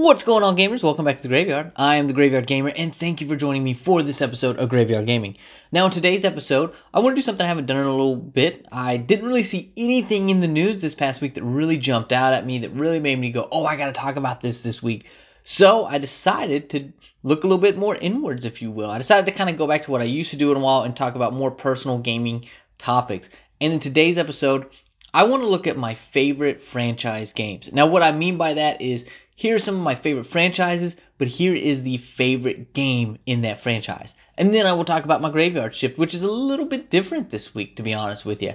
What's going on, gamers? Welcome back to the Graveyard. I am the Graveyard Gamer, and thank you for joining me for this episode of Graveyard Gaming. Now, in today's episode, I want to do something I haven't done in a little bit. I didn't really see anything in the news this past week that really jumped out at me, that really made me go, oh, I gotta talk about this this week. So I decided to look a little bit more inwards, if you will. I decided to kind of go back to what I used to do in a while and talk about more personal gaming topics. And in today's episode, I want to look at my favorite franchise games. Now, what I mean by that is here are some of my favorite franchises, but here is the favorite game in that franchise. And then I will talk about my graveyard shift, which is a little bit different this week, to be honest with you.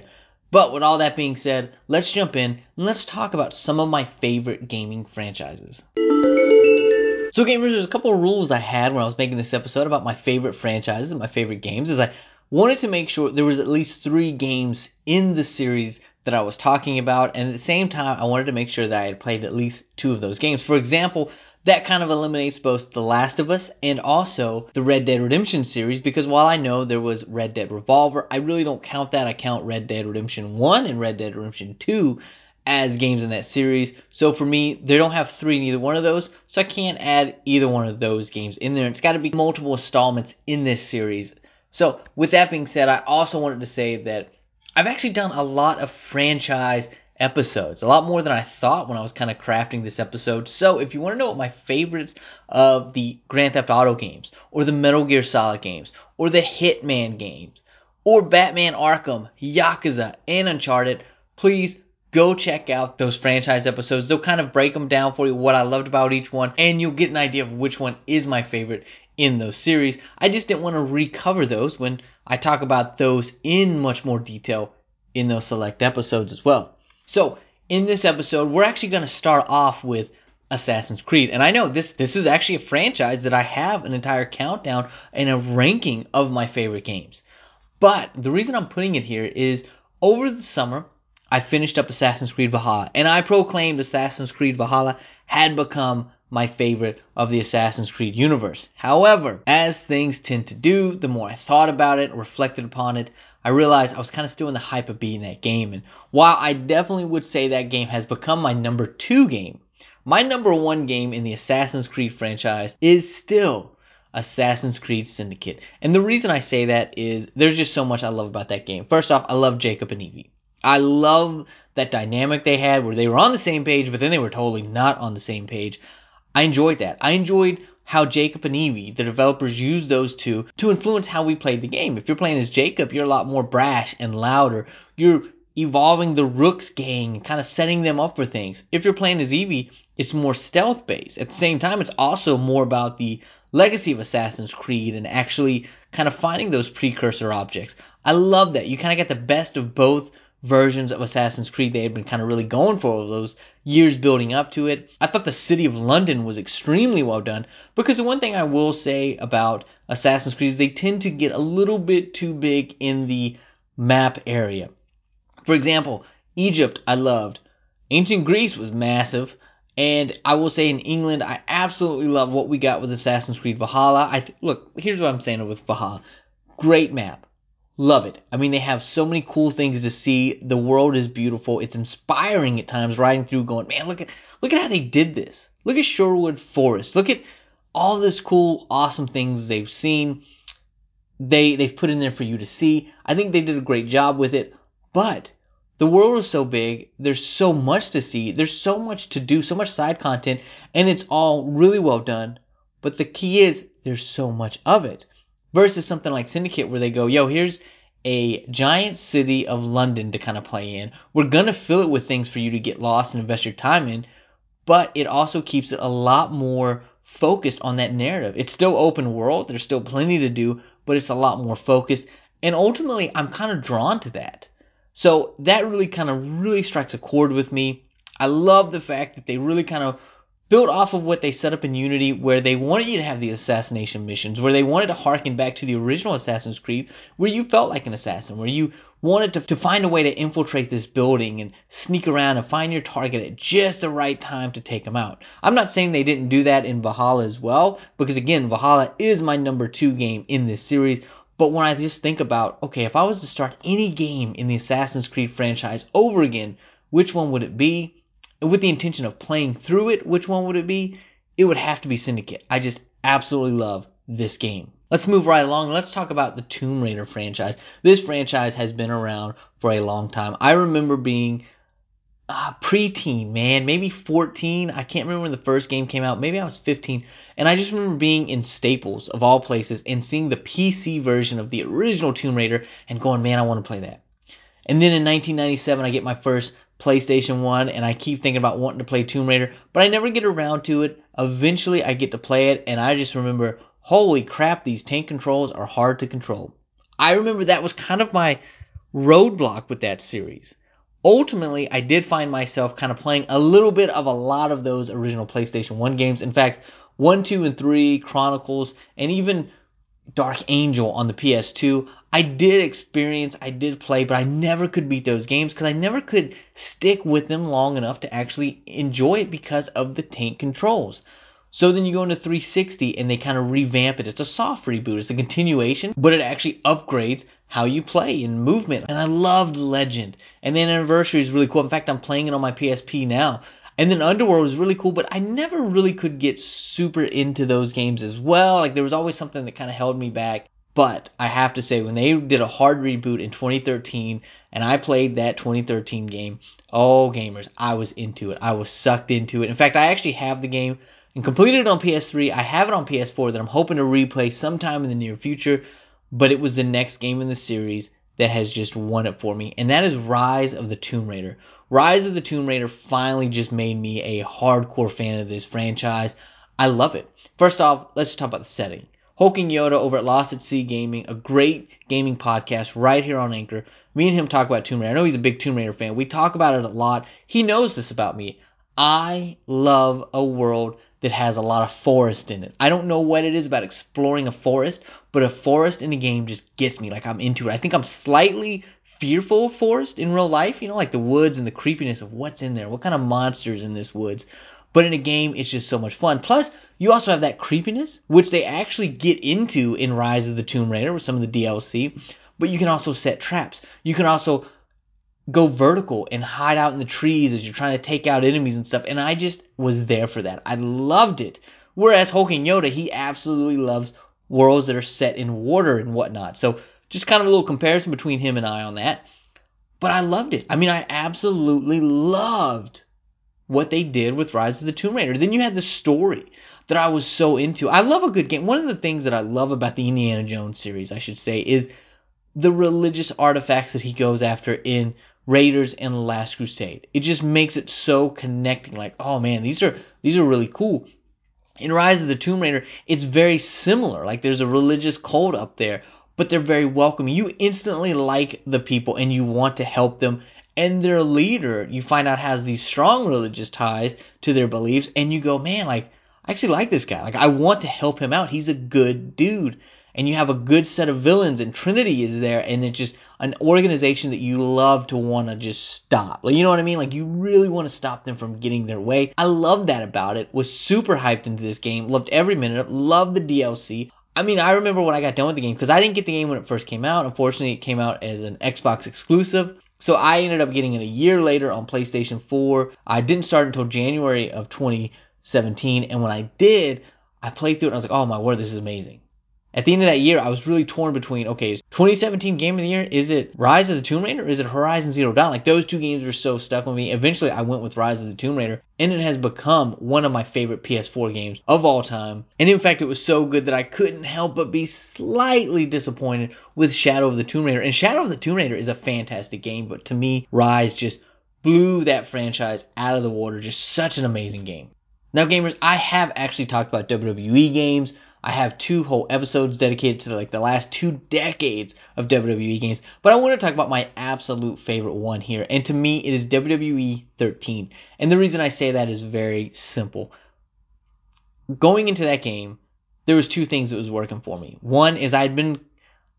But with all that being said, let's jump in and let's talk about some of my favorite gaming franchises. So gamers, there's a couple of rules I had when I was making this episode about my favorite franchises and my favorite games is I wanted to make sure there was at least three games in the series that I was talking about, and at the same time, I wanted to make sure that I had played at least two of those games. For example, that kind of eliminates both The Last of Us and also the Red Dead Redemption series because while I know there was Red Dead Revolver, I really don't count that. I count Red Dead Redemption 1 and Red Dead Redemption 2 as games in that series. So for me, they don't have three in either one of those, so I can't add either one of those games in there. It's got to be multiple installments in this series. So with that being said, I also wanted to say that I've actually done a lot of franchise episodes, a lot more than I thought when I was kind of crafting this episode. So if you want to know what my favorites of the Grand Theft Auto games, or the Metal Gear Solid games, or the Hitman games, or Batman Arkham, Yakuza, and Uncharted, please go check out those franchise episodes. They'll kind of break them down for you, what I loved about each one, and you'll get an idea of which one is my favorite in those series. I just didn't want to recover those when I talk about those in much more detail in those select episodes as well. So, in this episode, we're actually going to start off with Assassin's Creed. And I know this this is actually a franchise that I have an entire countdown and a ranking of my favorite games. But the reason I'm putting it here is over the summer I finished up Assassin's Creed Valhalla and I proclaimed Assassin's Creed Valhalla had become my favorite of the Assassin's Creed universe. However, as things tend to do, the more I thought about it, reflected upon it, I realized I was kind of still in the hype of beating that game. And while I definitely would say that game has become my number two game, my number one game in the Assassin's Creed franchise is still Assassin's Creed Syndicate. And the reason I say that is there's just so much I love about that game. First off, I love Jacob and Evie. I love that dynamic they had where they were on the same page, but then they were totally not on the same page. I enjoyed that. I enjoyed how Jacob and Evie, the developers, used those two to influence how we played the game. If you're playing as Jacob, you're a lot more brash and louder. You're evolving the Rooks gang, kind of setting them up for things. If you're playing as Evie, it's more stealth based. At the same time, it's also more about the legacy of Assassin's Creed and actually kind of finding those precursor objects. I love that. You kind of get the best of both versions of Assassin's Creed they had been kind of really going for over those years building up to it. I thought the city of London was extremely well done because the one thing I will say about Assassin's Creed is they tend to get a little bit too big in the map area. For example, Egypt I loved. Ancient Greece was massive. And I will say in England, I absolutely love what we got with Assassin's Creed Valhalla. I th- look, here's what I'm saying with Valhalla. Great map Love it. I mean, they have so many cool things to see. The world is beautiful. It's inspiring at times riding through going, man, look at look at how they did this. Look at Sherwood Forest. Look at all this cool, awesome things they've seen. They they've put in there for you to see. I think they did a great job with it. But the world is so big. There's so much to see. There's so much to do, so much side content, and it's all really well done. But the key is there's so much of it versus something like Syndicate where they go, yo, here's a giant city of London to kind of play in. We're going to fill it with things for you to get lost and invest your time in, but it also keeps it a lot more focused on that narrative. It's still open world, there's still plenty to do, but it's a lot more focused. And ultimately, I'm kind of drawn to that. So that really kind of really strikes a chord with me. I love the fact that they really kind of built off of what they set up in Unity, where they wanted you to have the assassination missions, where they wanted to harken back to the original Assassin's Creed, where you felt like an assassin, where you wanted to, to find a way to infiltrate this building and sneak around and find your target at just the right time to take them out. I'm not saying they didn't do that in Valhalla as well, because again, Valhalla is my number two game in this series. But when I just think about, okay, if I was to start any game in the Assassin's Creed franchise over again, which one would it be? With the intention of playing through it, which one would it be? it would have to be Syndicate. I just absolutely love this game. Let's move right along. Let's talk about the Tomb Raider franchise. This franchise has been around for a long time. I remember being uh, preteen, man, maybe 14. I can't remember when the first game came out. Maybe I was 15. And I just remember being in Staples, of all places, and seeing the PC version of the original Tomb Raider and going, man, I want to play that. And then in 1997, I get my first PlayStation 1 and I keep thinking about wanting to play Tomb Raider, but I never get around to it. Eventually, I get to play it, and I just remember holy crap, these tank controls are hard to control. I remember that was kind of my roadblock with that series. Ultimately, I did find myself kind of playing a little bit of a lot of those original PlayStation 1 games. In fact, 1, 2, and 3, Chronicles, and even Dark Angel on the PS2. I did experience, I did play, but I never could beat those games because I never could stick with them long enough to actually enjoy it because of the tank controls. So then you go into 360 and they kind of revamp it. It's a soft reboot. It's a continuation, but it actually upgrades how you play and movement. And I loved Legend. And then Anniversary is really cool. In fact, I'm playing it on my PSP now. And then Underworld was really cool, but I never really could get super into those games as well. Like there was always something that kind of held me back. But I have to say, when they did a hard reboot in 2013, and I played that 2013 game, oh gamers, I was into it. I was sucked into it. In fact, I actually have the game and completed it on PS3. I have it on PS4 that I'm hoping to replay sometime in the near future, but it was the next game in the series that has just won it for me, and that is Rise of the Tomb Raider. Rise of the Tomb Raider finally just made me a hardcore fan of this franchise. I love it. First off, let's talk about the setting. Hulk and Yoda over at Lost at Sea Gaming, a great gaming podcast right here on Anchor. Me and him talk about Tomb Raider. I know he's a big Tomb Raider fan. We talk about it a lot. He knows this about me. I love a world that has a lot of forest in it. I don't know what it is about exploring a forest, but a forest in a game just gets me. Like I'm into it. I think I'm slightly fearful of forest in real life, you know, like the woods and the creepiness of what's in there, what kind of monsters in this woods. But in a game, it's just so much fun. Plus, you also have that creepiness, which they actually get into in Rise of the Tomb Raider with some of the DLC. But you can also set traps. You can also go vertical and hide out in the trees as you're trying to take out enemies and stuff. And I just was there for that. I loved it. Whereas Hulk and Yoda, he absolutely loves worlds that are set in water and whatnot. So just kind of a little comparison between him and I on that. But I loved it. I mean, I absolutely loved what they did with Rise of the Tomb Raider. Then you had the story that I was so into. I love a good game. One of the things that I love about the Indiana Jones series, I should say, is the religious artifacts that he goes after in Raiders and The Last Crusade. It just makes it so connecting. Like, oh man, these are these are really cool. In Rise of the Tomb Raider, it's very similar. Like there's a religious cult up there, but they're very welcoming. You instantly like the people and you want to help them. And their leader, you find out, has these strong religious ties to their beliefs, and you go, man, like I actually like this guy. Like I want to help him out. He's a good dude and you have a good set of villains and Trinity is there and it's just an organization that you love to want to just stop. Like you know what I mean? Like you really want to stop them from getting their way. I love that about it. Was super hyped into this game. Loved every minute of it. Loved the DLC. I mean, I remember when I got done with the game because I didn't get the game when it first came out. Unfortunately, it came out as an Xbox exclusive. So I ended up getting it a year later on PlayStation 4. I didn't start until January of 2017, and when I did, I played through it and I was like, "Oh my word, this is amazing." At the end of that year, I was really torn between okay, is 2017 game of the year is it Rise of the Tomb Raider or is it Horizon Zero Dawn? Like those two games were so stuck with me. Eventually, I went with Rise of the Tomb Raider, and it has become one of my favorite PS4 games of all time. And in fact, it was so good that I couldn't help but be slightly disappointed with Shadow of the Tomb Raider. And Shadow of the Tomb Raider is a fantastic game, but to me, Rise just blew that franchise out of the water. Just such an amazing game. Now, gamers, I have actually talked about WWE games. I have two whole episodes dedicated to like the last two decades of WWE games, but I want to talk about my absolute favorite one here. And to me, it is WWE 13. And the reason I say that is very simple. Going into that game, there was two things that was working for me. One is I'd been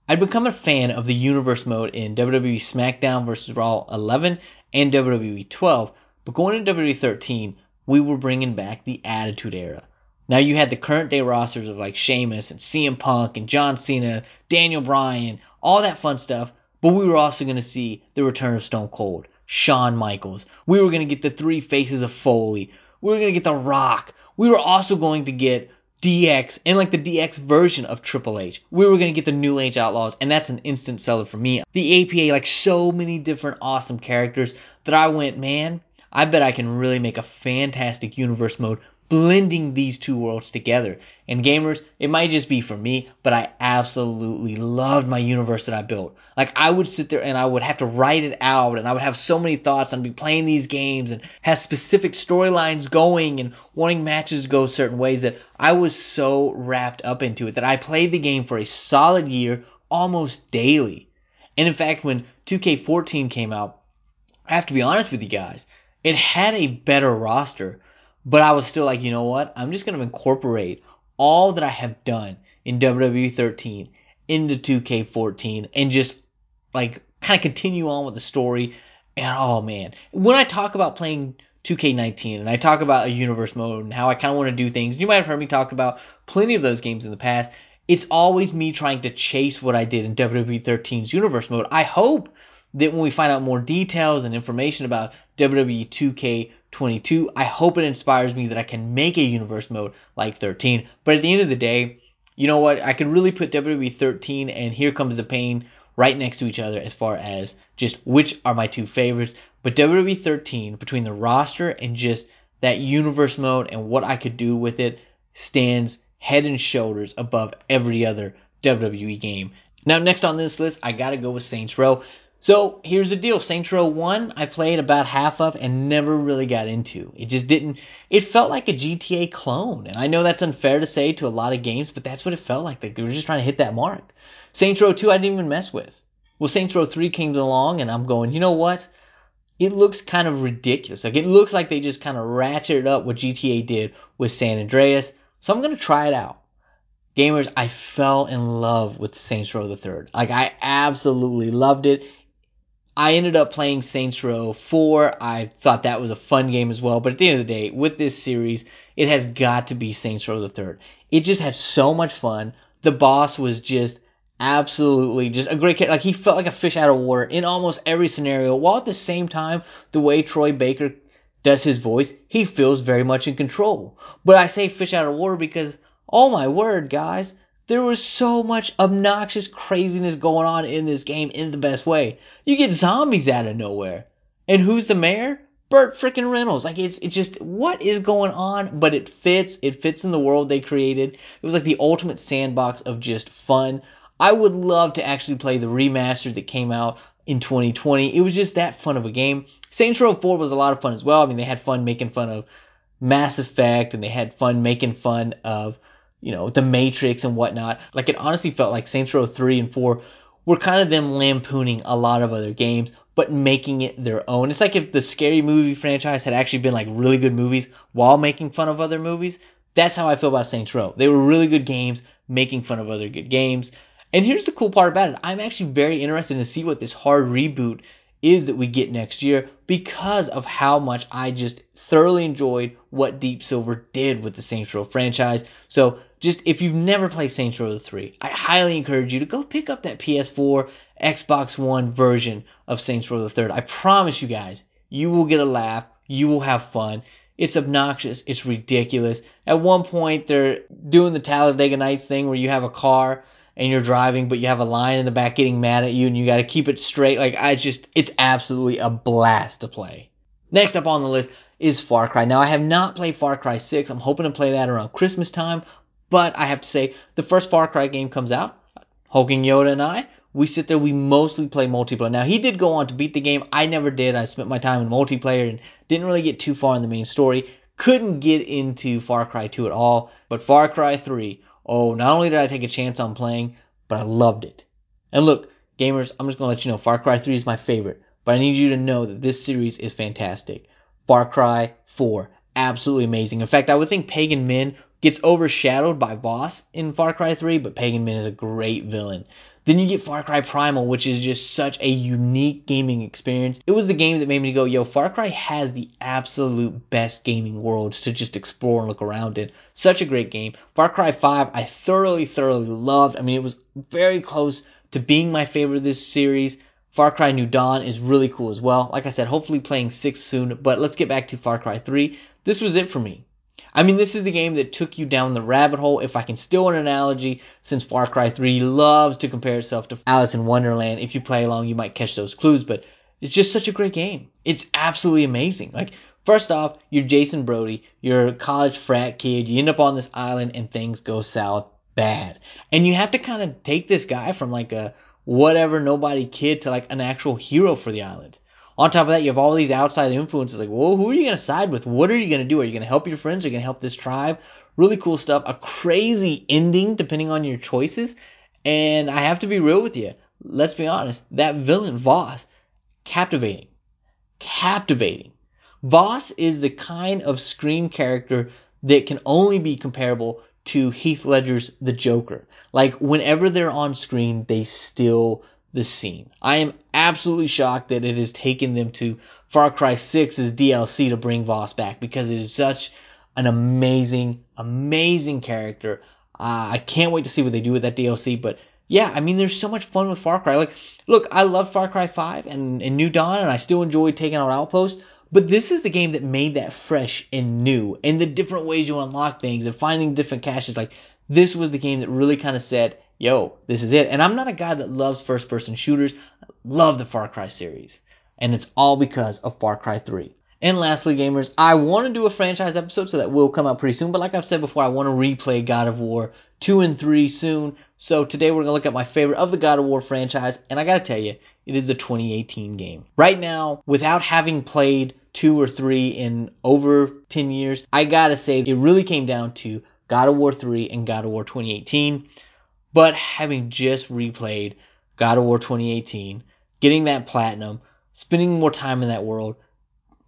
I'd become a fan of the universe mode in WWE SmackDown vs. Raw 11 and WWE 12, but going into WWE 13, we were bringing back the Attitude Era. Now you had the current day rosters of like Sheamus and CM Punk and John Cena, Daniel Bryan, all that fun stuff. But we were also going to see the return of Stone Cold, Shawn Michaels. We were going to get the three faces of Foley. We were going to get The Rock. we were also going to get DX and like the DX version of Triple H. We were going to get the New Age Outlaws, and that's an instant seller for me. The APA, like so many different awesome characters that I went, man, I bet I can really make a fantastic universe mode blending these two worlds together. And gamers, it might just be for me, but I absolutely loved my universe that I built. Like I would sit there and I would have to write it out and I would have so many thoughts. I'd be playing these games and have specific storylines going and wanting matches to go certain ways that I was so wrapped up into it that I played the game for a solid year almost daily. And in fact, when 2K14 came out, I have to be honest with you guys, it had a better roster but I was still like, you know what? I'm just going to incorporate all that I have done in WWE 13 into 2K14 and just like kind of continue on with the story. And oh man, when I talk about playing 2K19 and I talk about a universe mode and how I kind of want to do things, you might have heard me talk about plenty of those games in the past. It's always me trying to chase what I did in WWE 13's universe mode. I hope that when we find out more details and information about WWE 2K 22. I hope it inspires me that I can make a universe mode like 13. But at the end of the day, you know what? I can really put WWE 13 and Here Comes the Pain right next to each other as far as just which are my two favorites. But WWE 13, between the roster and just that universe mode and what I could do with it, stands head and shoulders above every other WWE game. Now, next on this list, I gotta go with Saints Row. So here's the deal. Saints Row 1, I played about half of and never really got into. It just didn't, it felt like a GTA clone. And I know that's unfair to say to a lot of games, but that's what it felt like. They were just trying to hit that mark. Saints Row 2, I didn't even mess with. Well, Saints Row 3 came along and I'm going, you know what? It looks kind of ridiculous. Like it looks like they just kind of ratcheted up what GTA did with San Andreas. So I'm going to try it out gamers, I fell in love with Saints Row the Third. Like I absolutely loved it. I ended up playing Saints Row 4. I thought that was a fun game as well. But at the end of the day, with this series, it has got to be Saints Row the Third. It just had so much fun. The boss was just absolutely just a great kid. Like he felt like a fish out of water in almost every scenario. While at the same time, the way Troy Baker does his voice, he feels very much in control. But I say fish out of water because, oh my word, guys, there was so much obnoxious craziness going on in this game in the best way. You get zombies out of nowhere. And who's the mayor? Burt freaking Reynolds. Like it's it's just what is going on, but it fits. It fits in the world they created. It was like the ultimate sandbox of just fun. I would love to actually play the remaster that came out in 2020. It was just that fun of a game. Saints Row 4 was a lot of fun as well. I mean, they had fun making fun of Mass Effect and they had fun making fun of you know, The Matrix and whatnot. Like it honestly felt like Saints Row 3 and 4 were kind of them lampooning a lot of other games, but making it their own. It's like if the scary movie franchise had actually been like really good movies while making fun of other movies. That's how I feel about Saints Row. They were really good games making fun of other good games. And here's the cool part about it. I'm actually very interested to see what this hard reboot is that we get next year because of how much I just thoroughly enjoyed what Deep Silver did with the Saints Row franchise. So just if you've never played Saints Row 3, I highly encourage you to go pick up that PS4, Xbox One version of Saints Row 3. I promise you guys, you will get a laugh, you will have fun. It's obnoxious, it's ridiculous. At one point, they're doing the Talladega Nights thing where you have a car and you're driving, but you have a line in the back getting mad at you and you got to keep it straight. Like, I just, it's absolutely a blast to play. Next up on the list is Far Cry. Now, I have not played Far Cry 6. I'm hoping to play that around Christmas time. But I have to say, the first Far Cry game comes out, Hulking Yoda and I, we sit there, we mostly play multiplayer. Now, he did go on to beat the game. I never did. I spent my time in multiplayer and didn't really get too far in the main story. Couldn't get into Far Cry 2 at all. But Far Cry 3, oh, not only did I take a chance on playing, but I loved it. And look, gamers, I'm just going to let you know Far Cry 3 is my favorite. But I need you to know that this series is fantastic. Far Cry 4, absolutely amazing. In fact, I would think Pagan Min gets overshadowed by Vaas in Far Cry 3, but Pagan Min is a great villain. Then you get Far Cry Primal, which is just such a unique gaming experience. It was the game that made me go, yo, Far Cry has the absolute best gaming worlds to just explore and look around in. Such a great game. Far Cry 5, I thoroughly, thoroughly loved. I mean, it was very close to being my favorite of this series. Far Cry New Dawn is really cool as well. Like I said, hopefully playing 6 soon, but let's get back to Far Cry 3. This was it for me. I mean, this is the game that took you down the rabbit hole. If I can steal an analogy, since Far Cry 3 loves to compare itself to Alice in Wonderland, if you play along, you might catch those clues, but it's just such a great game. It's absolutely amazing. Like, first off, you're Jason Brody, you're a college frat kid, you end up on this island and things go south bad. And you have to kind of take this guy from like a whatever nobody kid to like an actual hero for the island. On top of that, you have all these outside influences like, whoa, who are you going to side with? What are you going to do? Are you going to help your friends? Are you going to help this tribe? Really cool stuff. A crazy ending depending on your choices. And I have to be real with you. Let's be honest. That villain, Vaas, captivating. Captivating. Vaas is the kind of screen character that can only be comparable to Heath Ledger's The Joker. Like, whenever they're on screen, they steal the scene. I am absolutely shocked that it has taken them to Far Cry 6's DLC to bring Vaas back because it is such an amazing, amazing character. Uh, I can't wait to see what they do with that DLC, but yeah, I mean, there's so much fun with Far Cry. Like, look, I love Far Cry 5 and, and New Dawn, and I still enjoy taking out Outpost, but this is the game that made that fresh and new, and the different ways you unlock things and finding different caches. Like, this was the game that really kind of said, yo, this is it. And I'm not a guy that loves first person shooters. I love the Far Cry series. And it's all because of Far Cry 3. And lastly, gamers, I want to do a franchise episode, so that will come out pretty soon. But like I've said before, I want to replay God of War 2 and 3 soon. So today we're going to look at my favorite of the God of War franchise. And I got to tell you, it is the 2018 game. Right now, without having played 2 or 3 in over 10 years, I got to say it really came down to God of War 3 and God of War 2018. But having just replayed God of War 2018, getting that platinum, spending more time in that world,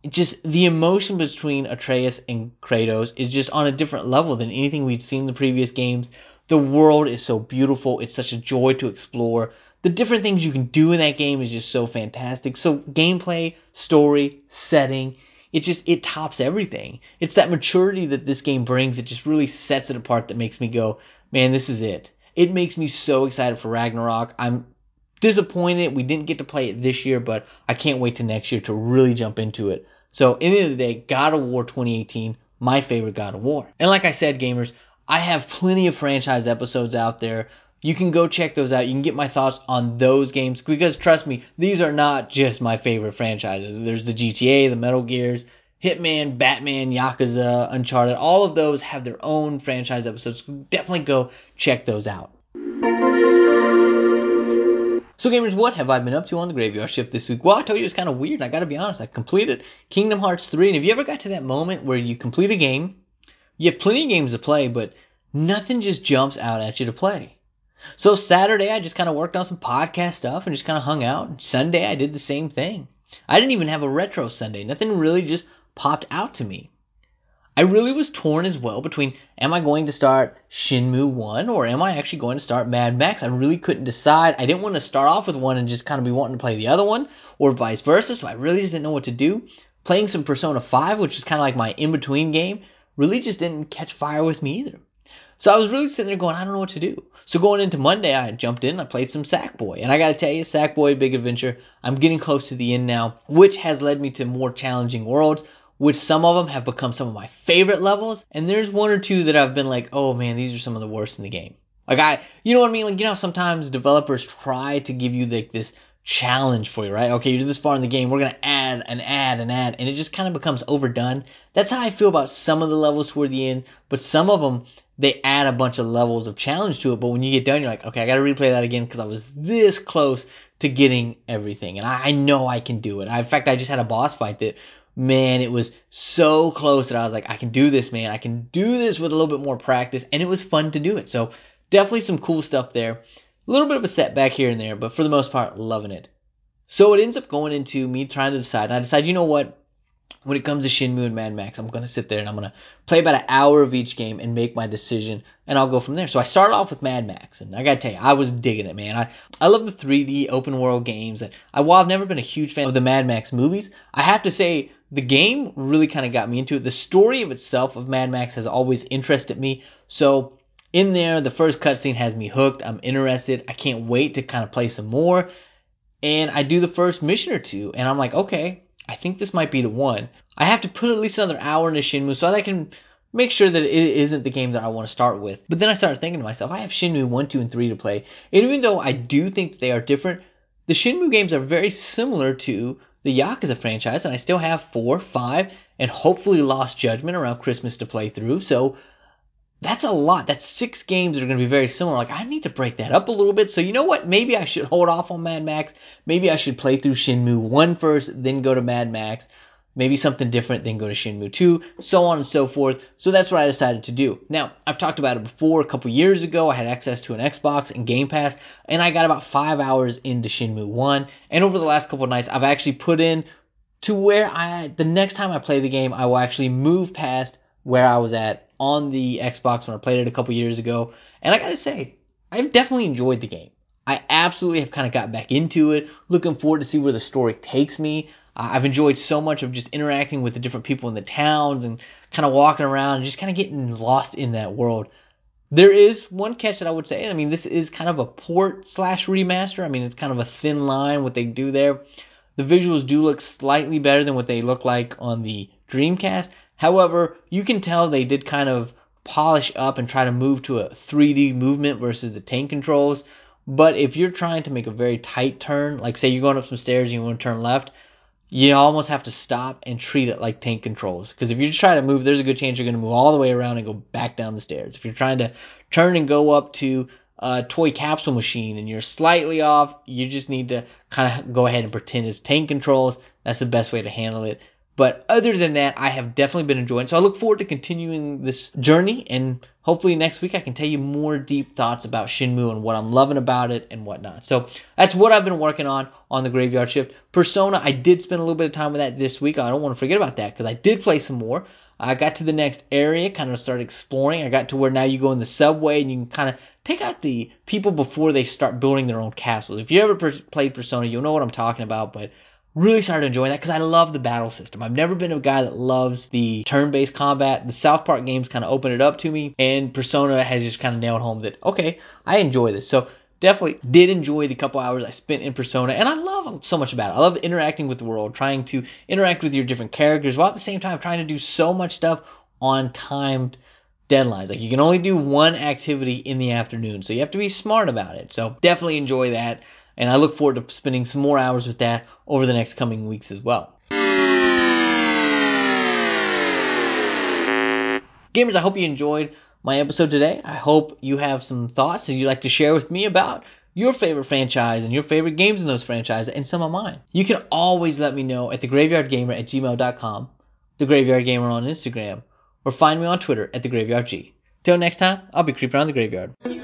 just the emotion between Atreus and Kratos is just on a different level than anything we'd seen in the previous games. The world is so beautiful. It's such a joy to explore. The different things you can do in that game is just so fantastic. So gameplay, story, setting, it just it tops everything. It's that maturity that this game brings. It just really sets it apart that makes me go, man, this is it. It makes me so excited for Ragnarok. I'm disappointed we didn't get to play it this year, but I can't wait to next year to really jump into it. So, in the end of the day, God of War 2018, my favorite God of War. And like I said, gamers, I have plenty of franchise episodes out there. You can go check those out. You can get my thoughts on those games because trust me, these are not just my favorite franchises. There's the GTA, the Metal Gears, Hitman, Batman, Yakuza, Uncharted, all of those have their own franchise episodes. Definitely go check those out. So gamers, what have I been up to on the graveyard shift this week? Well, I told you it's kind of weird. I gotta be honest. I completed Kingdom Hearts 3, and have you ever got to that moment where you complete a game, you have plenty of games to play, but nothing just jumps out at you to play? So Saturday, I just kind of worked on some podcast stuff and just kind of hung out. Sunday, I did the same thing. I didn't even have a retro Sunday. Nothing really just popped out to me. I really was torn as well between am I going to start Shenmue 1 or am I actually going to start Mad Max? I really couldn't decide. I didn't want to start off with one and just kind of be wanting to play the other one or vice versa, so I really just didn't know what to do. Playing some Persona 5, which is kind of like my in between game, really just didn't catch fire with me either. So I was really sitting there going, I don't know what to do. So going into Monday, I jumped in, I played some Sackboy. And I gotta tell you, Sackboy Big Adventure, I'm getting close to the end now, which has led me to more challenging worlds, which some of them have become some of my favorite levels, and there's one or two that I've been like, oh man, these are some of the worst in the game. Like I, you know what I mean? Like you know, sometimes developers try to give you like this challenge for you, right? Okay, you're this far in the game, we're gonna add and add and add, and it just kind of becomes overdone. That's how I feel about some of the levels toward the end, but some of them they add a bunch of levels of challenge to it. But when you get done, you're like, okay, I gotta replay that again because I was this close to getting everything, and I, I know I can do it. I, in fact, I just had a boss fight that man, it was so close that I was like, I can do this, man. I can do this with a little bit more practice, and it was fun to do it. So definitely some cool stuff there. A little bit of a setback here and there, but for the most part, loving it. So it ends up going into me trying to decide. And I decide, you know what? When it comes to Shenmue and Mad Max, I'm going to sit there and I'm going to play about an hour of each game and make my decision, and I'll go from there. So I started off with Mad Max, and I got to tell you, I was digging it, man. I, I love the 3D open world games, and I, while I've never been a huge fan of the Mad Max movies, I have to say the game really kind of got me into it. The story of itself of Mad Max has always interested me, so in there, the first cutscene has me hooked. I'm interested. I can't wait to kind of play some more. And I do the first mission or two, and I'm like, okay, I think this might be the one. I have to put at least another hour into Shenmue so that I can make sure that it isn't the game that I want to start with. But then I started thinking to myself, I have Shenmue 1, 2, and 3 to play. And even though I do think that they are different, the Shenmue games are very similar to the Yakuza franchise, and I still have 4, 5, and hopefully Lost Judgment around Christmas to play through. So that's a lot. That's six games that are going to be very similar. Like, I need to break that up a little bit. So, you know what? Maybe I should hold off on Mad Max. Maybe I should play through Shenmue 1 first, then go to Mad Max maybe something different, then go to Shenmue 2, so on and so forth. So that's what I decided to do. Now, I've talked about it before. A couple years ago, I had access to an Xbox and Game Pass, and I got about five hours into Shenmue 1. And over the last couple nights, I've actually put in to where I, the next time I play the game, I will actually move past where I was at on the Xbox when I played it a couple years ago. And I gotta say, I've definitely enjoyed the game. I absolutely have kind of got back into it. Looking forward to see where the story takes me. I've enjoyed so much of just interacting with the different people in the towns and kind of walking around and just kind of getting lost in that world. There is one catch that I would say. I mean, this is kind of a port slash remaster. I mean, it's kind of a thin line what they do there. The visuals do look slightly better than what they look like on the Dreamcast. However, you can tell they did kind of polish up and try to move to a 3D movement versus the tank controls. But if you're trying to make a very tight turn, like say you're going up some stairs and you want to turn left, you almost have to stop and treat it like tank controls. Because if you just try to move, there's a good chance you're going to move all the way around and go back down the stairs. If you're trying to turn and go up to a toy capsule machine and you're slightly off, you just need to kind of go ahead and pretend it's tank controls. That's the best way to handle it. But other than that, I have definitely been enjoying. So I look forward to continuing this journey, and hopefully next week I can tell you more deep thoughts about Shenmue and what I'm loving about it and whatnot. So that's what I've been working on on the Graveyard Shift. Persona, I did spend a little bit of time with that this week. I don't want to forget about that because I did play some more. I got to the next area, kind of started exploring. I got to where now you go in the subway and you can kind of take out the people before they start building their own castles. If you ever per- played Persona, you'll know what I'm talking about, but really started enjoying that because I love the battle system. I've never been a guy that loves the turn-based combat. The South Park games kind of opened it up to me, and Persona has just kind of nailed home that okay, I enjoy this. So definitely did enjoy the couple hours I spent in Persona, and I love so much about it. I love interacting with the world, trying to interact with your different characters, while at the same time trying to do so much stuff on timed deadlines. Like you can only do one activity in the afternoon, so you have to be smart about it. So definitely enjoy that and I look forward to spending some more hours with that over the next coming weeks as well. Gamers, I hope you enjoyed my episode today. I hope you have some thoughts that you'd like to share with me about your favorite franchise and your favorite games in those franchises and some of mine. You can always let me know at thegraveyardgamer at gmail.com, thegraveyardgamer on Instagram, or find me on Twitter at thegraveyardg. Till next time, I'll be creeping around the graveyard.